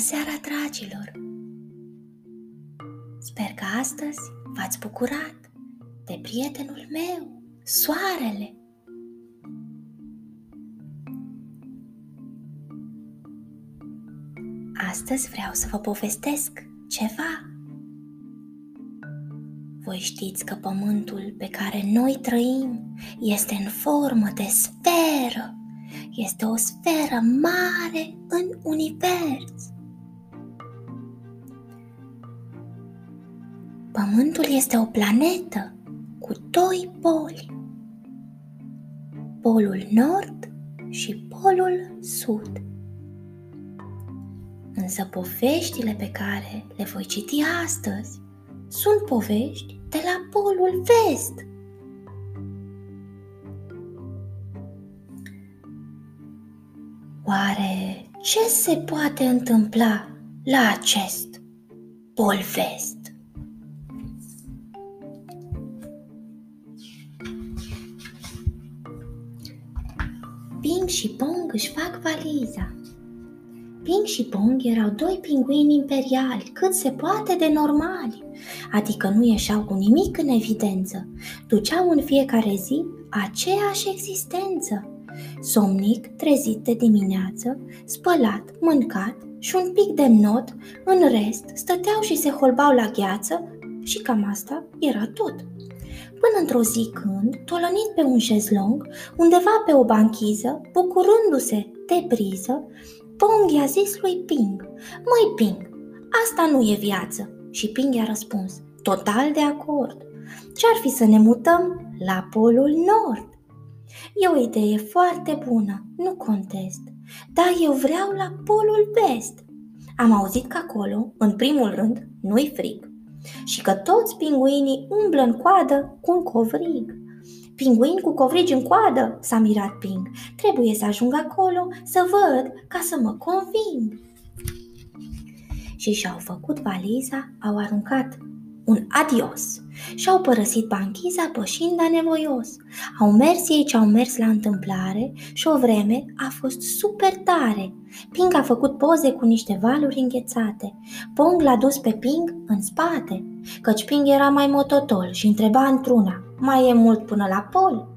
seara, dragilor! Sper că astăzi v-ați bucurat de prietenul meu, soarele. Astăzi vreau să vă povestesc ceva. Voi știți că pământul pe care noi trăim este în formă de sferă. Este o sferă mare în univers. Pământul este o planetă cu doi poli. Polul nord și polul sud. Însă poveștile pe care le voi citi astăzi sunt povești de la polul vest. Oare ce se poate întâmpla la acest pol vest? Ping și Pong își fac valiza. Ping și Pong erau doi pinguini imperiali, cât se poate de normali, adică nu ieșeau cu nimic în evidență, duceau în fiecare zi aceeași existență. Somnic, trezit de dimineață, spălat, mâncat și un pic de not, în rest stăteau și se holbau la gheață și cam asta era tot. Până într-o zi când, tolănit pe un șezlong, undeva pe o banchiză, bucurându-se de briză, Pong i-a zis lui Ping, Măi Ping, asta nu e viață. Și Ping i-a răspuns, total de acord. Ce-ar fi să ne mutăm la polul nord? E o idee foarte bună, nu contest, dar eu vreau la polul vest. Am auzit că acolo, în primul rând, nu-i frig și că toți pinguinii umblă în coadă cu un covrig. Pinguin cu covrigi în coadă, s-a mirat Ping. Trebuie să ajung acolo să văd ca să mă conving. Și și-au făcut valiza, au aruncat un adios și-au părăsit banchiza pășind nevoios. Au mers ei ce au mers la întâmplare și o vreme a fost super tare. Ping a făcut poze cu niște valuri înghețate. Pong l-a dus pe Ping în spate, căci Ping era mai mototol și întreba într-una, mai e mult până la pol?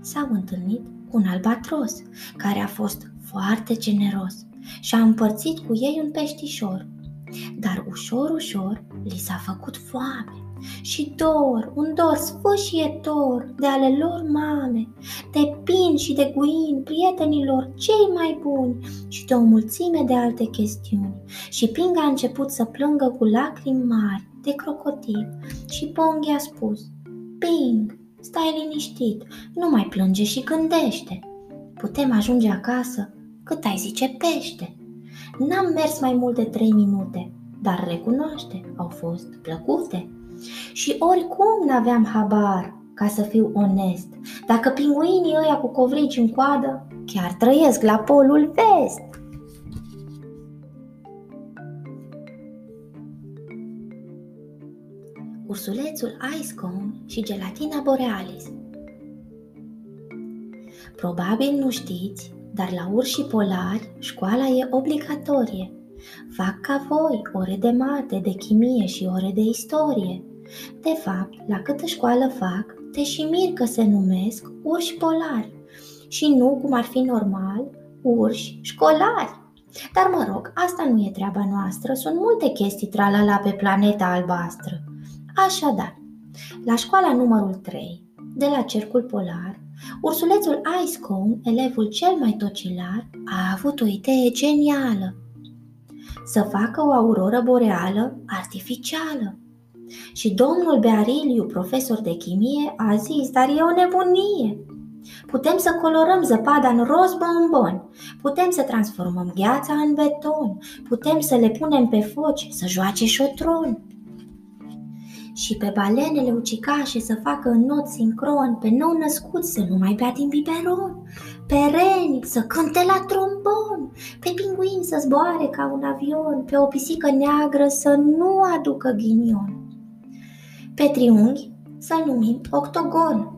S-au întâlnit cu un albatros, care a fost foarte generos și a împărțit cu ei un peștișor. Dar ușor, ușor, li s-a făcut foame și dor, un dor sfâșietor de ale lor mame, de pin și de guin, prietenilor cei mai buni și de o mulțime de alte chestiuni. Și Ping a început să plângă cu lacrimi mari de crocodil și Pong i-a spus, Ping, stai liniștit, nu mai plânge și gândește. Putem ajunge acasă cât ai zice pește. N-am mers mai mult de trei minute, dar recunoaște, au fost plăcute. Și oricum n-aveam habar, ca să fiu onest, dacă pinguinii ăia cu covrigi în coadă chiar trăiesc la polul vest. Ursulețul Ice Cone și gelatina borealis Probabil nu știți, dar la urși polari școala e obligatorie. Fac ca voi ore de mate, de chimie și ore de istorie. De fapt, la câtă școală fac, te și mir că se numesc urși polari și nu, cum ar fi normal, urși școlari. Dar mă rog, asta nu e treaba noastră, sunt multe chestii tralala pe planeta albastră. Așadar, la școala numărul 3, de la Cercul Polar, ursulețul Icecone, elevul cel mai tocilar, a avut o idee genială. Să facă o auroră boreală artificială. Și domnul Beariliu, profesor de chimie, a zis, dar e o nebunie. Putem să colorăm zăpada în roz bombon, putem să transformăm gheața în beton, putem să le punem pe foci să joace șotron și pe balenele ucicașe să facă not sincron, pe nou născut să nu mai bea din biberon, pe reni să cânte la trombon, pe pinguin să zboare ca un avion, pe o pisică neagră să nu aducă ghinion. Pe triunghi să-l numim octogon,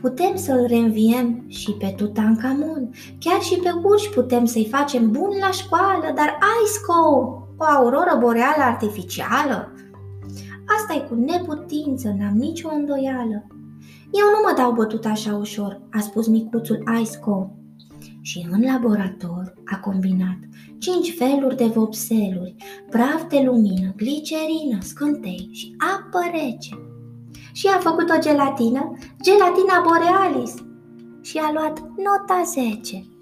Putem să-l reînviem și pe Tutankamon, chiar și pe urși putem să-i facem bun la școală, dar Ice Cold, o auroră boreală artificială? Asta e cu neputință, n-am nicio îndoială. Eu nu mă dau bătut așa ușor, a spus micuțul Ice Cold. Și în laborator a combinat cinci feluri de vopseluri, praf de lumină, glicerină, scântei și apă rece. Și a făcut o gelatină, gelatina borealis, și a luat nota 10.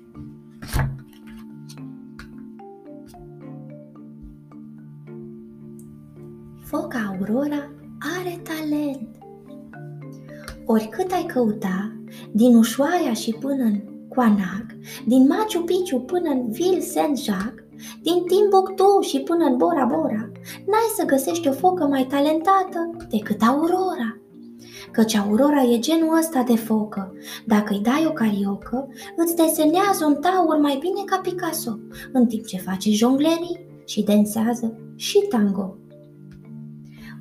Foca Aurora are talent. Oricât ai căuta, din Ușoaia și până în Quanac, din Machu Picchu până în Ville Saint-Jacques, din Timbuktu și până în Bora Bora, n-ai să găsești o focă mai talentată decât Aurora. Căci Aurora e genul ăsta de focă. Dacă îi dai o cariocă, îți desenează un taur mai bine ca Picasso, în timp ce face jonglerii și dansează și tango.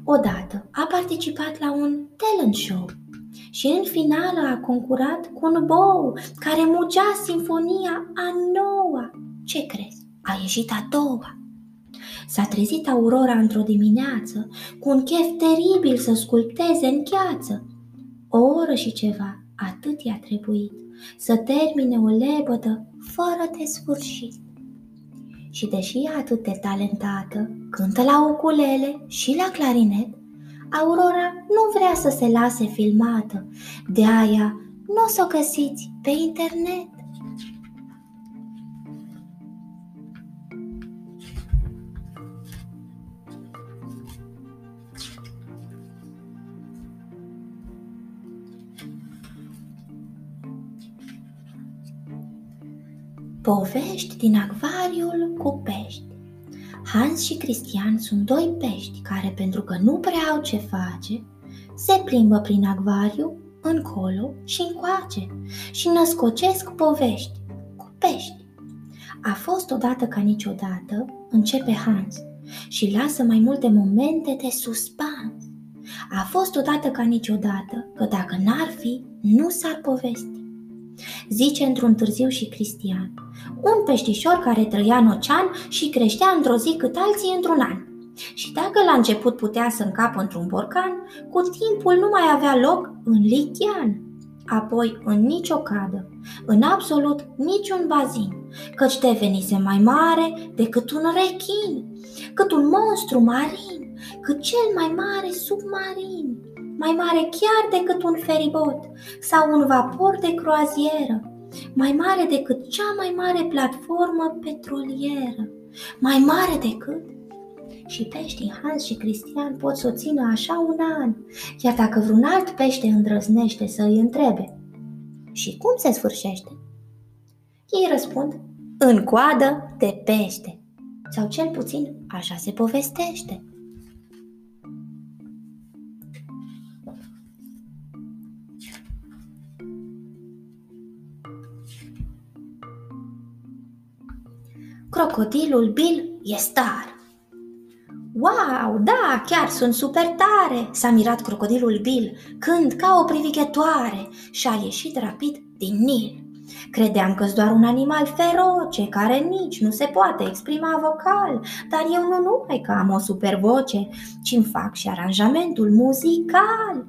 Odată a participat la un talent show și în finală a concurat cu un bou care mugea sinfonia a noua. Ce crezi? A ieșit a doua. S-a trezit Aurora într-o dimineață cu un chef teribil să sculpteze în gheață. O oră și ceva, atât i-a trebuit să termine o lebădă fără de sfârșit. Și deși e atât de talentată, cântă la ukulele și la clarinet, Aurora nu vrea să se lase filmată, de aia nu o să o găsiți pe internet. Povești din acvariul cu pești Hans și Cristian sunt doi pești care, pentru că nu prea au ce face, se plimbă prin acvariu, încolo și încoace și născocesc povești cu pești. A fost odată ca niciodată, începe Hans și lasă mai multe momente de suspans. A fost odată ca niciodată că dacă n-ar fi, nu s-ar povesti. Zice într-un târziu și Cristian, un peștișor care trăia în ocean și creștea într-o zi cât alții într-un an. Și dacă la început putea să încapă într-un borcan, cu timpul nu mai avea loc în lichian. Apoi în nicio cadă, în absolut niciun bazin, căci devenise mai mare decât un rechin, cât un monstru marin, cât cel mai mare submarin, mai mare chiar decât un feribot sau un vapor de croazieră, mai mare decât cea mai mare platformă petrolieră, mai mare decât și peștii Hans și Cristian pot să o țină așa un an, iar dacă vreun alt pește îndrăznește să îi întrebe și cum se sfârșește? Ei răspund, în coadă de pește, sau cel puțin așa se povestește. Crocodilul Bill e star. Wow, da, chiar sunt super tare, s-a mirat crocodilul Bill, când ca o privighetoare și-a ieșit rapid din Nil. Credeam că-s doar un animal feroce, care nici nu se poate exprima vocal, dar eu nu numai că am o super voce, ci îmi fac și aranjamentul muzical.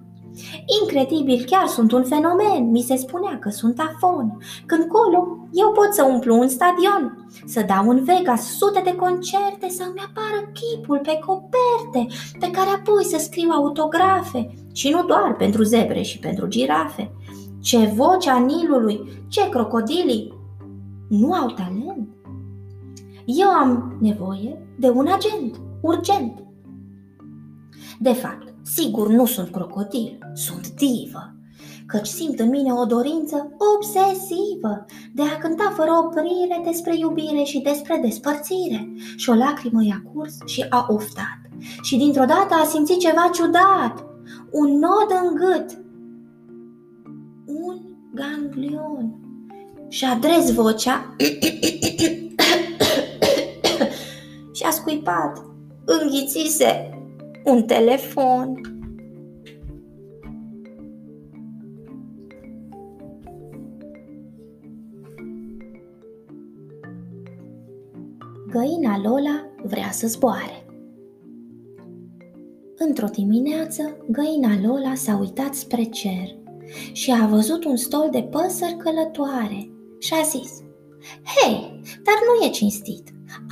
Incredibil, chiar sunt un fenomen, mi se spunea că sunt afon. Când colo, eu pot să umplu un stadion, să dau în Vegas sute de concerte, să-mi apară chipul pe coperte, pe care apoi să scriu autografe, și nu doar pentru zebre și pentru girafe. Ce voce a Nilului, ce crocodilii! Nu au talent. Eu am nevoie de un agent, urgent. De fapt, Sigur, nu sunt crocodil, sunt divă, căci simt în mine o dorință obsesivă de a cânta fără oprire despre iubire și despre despărțire. Și o lacrimă i-a curs și a oftat. Și dintr-o dată a simțit ceva ciudat, un nod în gât, un ganglion. Și adres vocea și a scuipat, înghițise un telefon. Găina Lola vrea să zboare. Într-o dimineață, găina Lola s-a uitat spre cer și a văzut un stol de păsări călătoare și a zis Hei, dar nu e cinstit!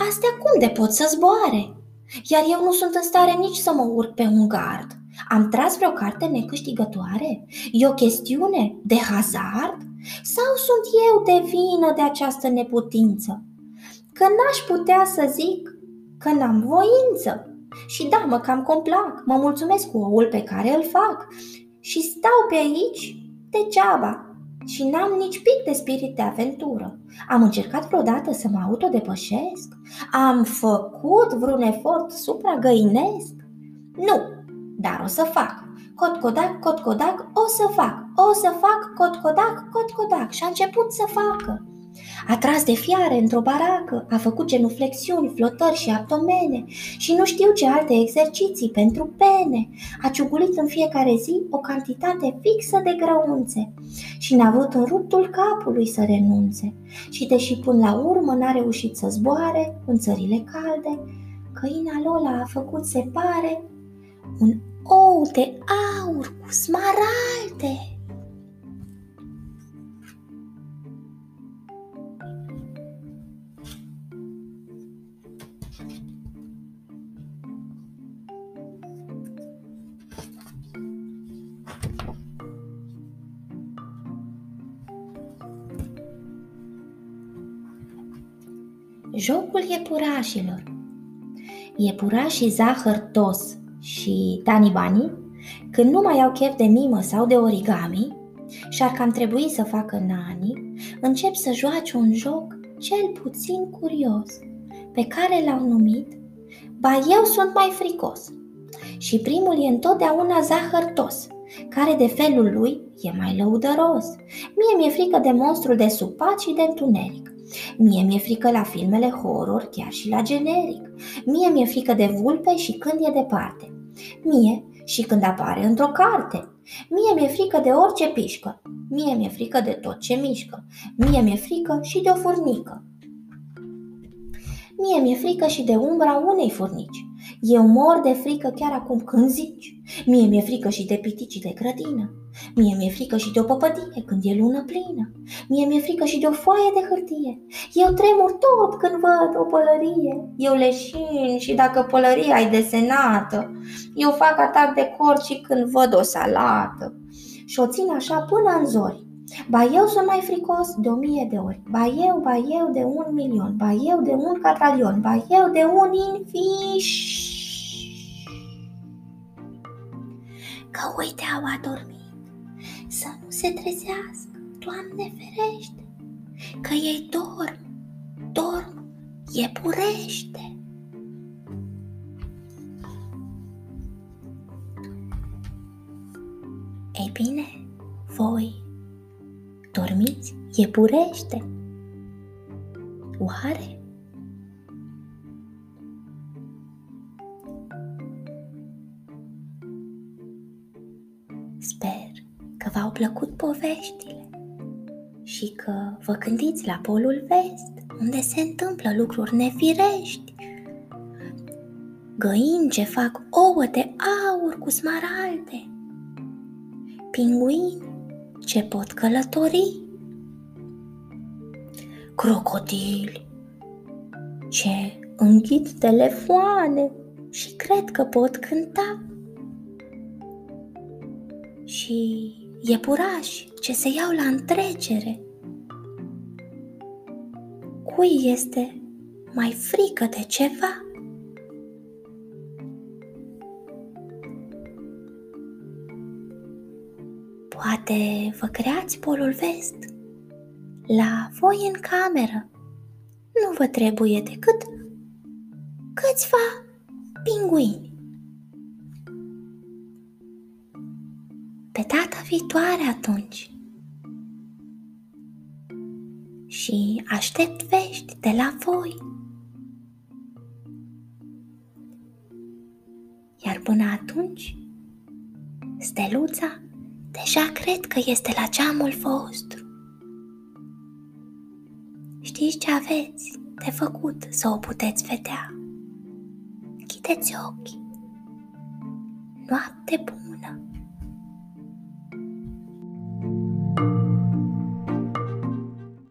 Astea cum de pot să zboare?" Iar eu nu sunt în stare nici să mă urc pe un gard. Am tras vreo carte necâștigătoare? E o chestiune de hazard? Sau sunt eu de vină de această neputință? Că n-aș putea să zic că n-am voință. Și da, mă cam complac, mă mulțumesc cu oul pe care îl fac și stau pe aici degeaba și n-am nici pic de spirit de aventură. Am încercat vreodată să mă autodepășesc? Am făcut vreun efort supragăinesc? Nu, dar o să fac. Cot codac, cot codac, o să fac, o să fac, cot codac, cot codac și a început să facă. A tras de fiare într-o baracă, a făcut genuflexiuni, flotări și abdomene și nu știu ce alte exerciții pentru pene. A ciugulit în fiecare zi o cantitate fixă de grăunțe și n-a avut în ruptul capului să renunțe. Și deși până la urmă n-a reușit să zboare în țările calde, căina Lola a făcut, se pare, un ou de aur cu smaralde. Iepurașilor Iepurașii Zahăr Tos și Tani Bani, când nu mai au chef de mimă sau de origami, și ar cam trebui să facă nani, încep să joace un joc cel puțin curios, pe care l-au numit Ba eu sunt mai fricos. Și primul e întotdeauna zahărtos, care de felul lui e mai lăudăros. Mie mi-e frică de monstrul de supat și de întuneric. Mie mi-e frică la filmele horror, chiar și la generic. Mie mi-e frică de vulpe și când e departe. Mie și când apare într-o carte. Mie mi-e frică de orice pișcă. Mie mi-e frică de tot ce mișcă. Mie mi-e frică și de o furnică. Mie mi-e frică și de umbra unei furnici. Eu mor de frică chiar acum când zici. Mie mi-e frică și de piticii de grădină. Mie mi-e frică și de o păpădie când e lună plină. Mie mi-e frică și de o foaie de hârtie. Eu tremur tot când văd o pălărie. Eu leșin și dacă pălăria e desenată. Eu fac atac de cor și când văd o salată. Și o țin așa până în zori. Ba eu sunt mai fricos de o mie de ori. Ba eu, ba eu de un milion. Ba eu de un catalion. Ba eu de un infiș. Că uite au adormit să nu se trezească, Doamne ferește, că ei dorm, dorm, iepurește. Ei bine, voi dormiți iepurește? Oare? Vă gândiți la Polul Vest, unde se întâmplă lucruri nefirești. Găini ce fac ouă de aur cu smaralde, pinguini ce pot călători, crocodili ce înghit telefoane și cred că pot cânta. Și iepurași ce se iau la întrecere. Cui este mai frică de ceva? Poate vă creați polul vest la voi în cameră. Nu vă trebuie decât câțiva pinguini. Pe data viitoare atunci. Și aștept vești de la voi. Iar până atunci, steluța deja cred că este la geamul vostru. Știți ce aveți de făcut să o puteți vedea. Chideți ochii. Noapte bună!